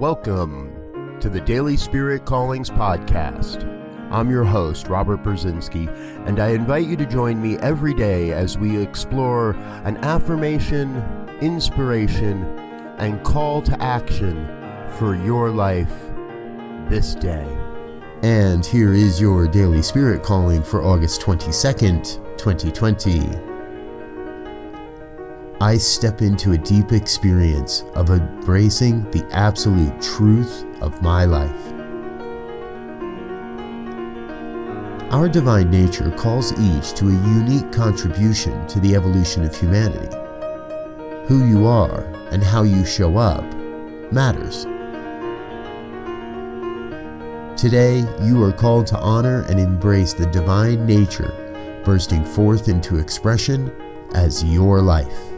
Welcome to the Daily Spirit Callings Podcast. I'm your host, Robert Brzezinski, and I invite you to join me every day as we explore an affirmation, inspiration, and call to action for your life this day. And here is your Daily Spirit Calling for August 22nd, 2020. I step into a deep experience of embracing the absolute truth of my life. Our divine nature calls each to a unique contribution to the evolution of humanity. Who you are and how you show up matters. Today, you are called to honor and embrace the divine nature bursting forth into expression as your life.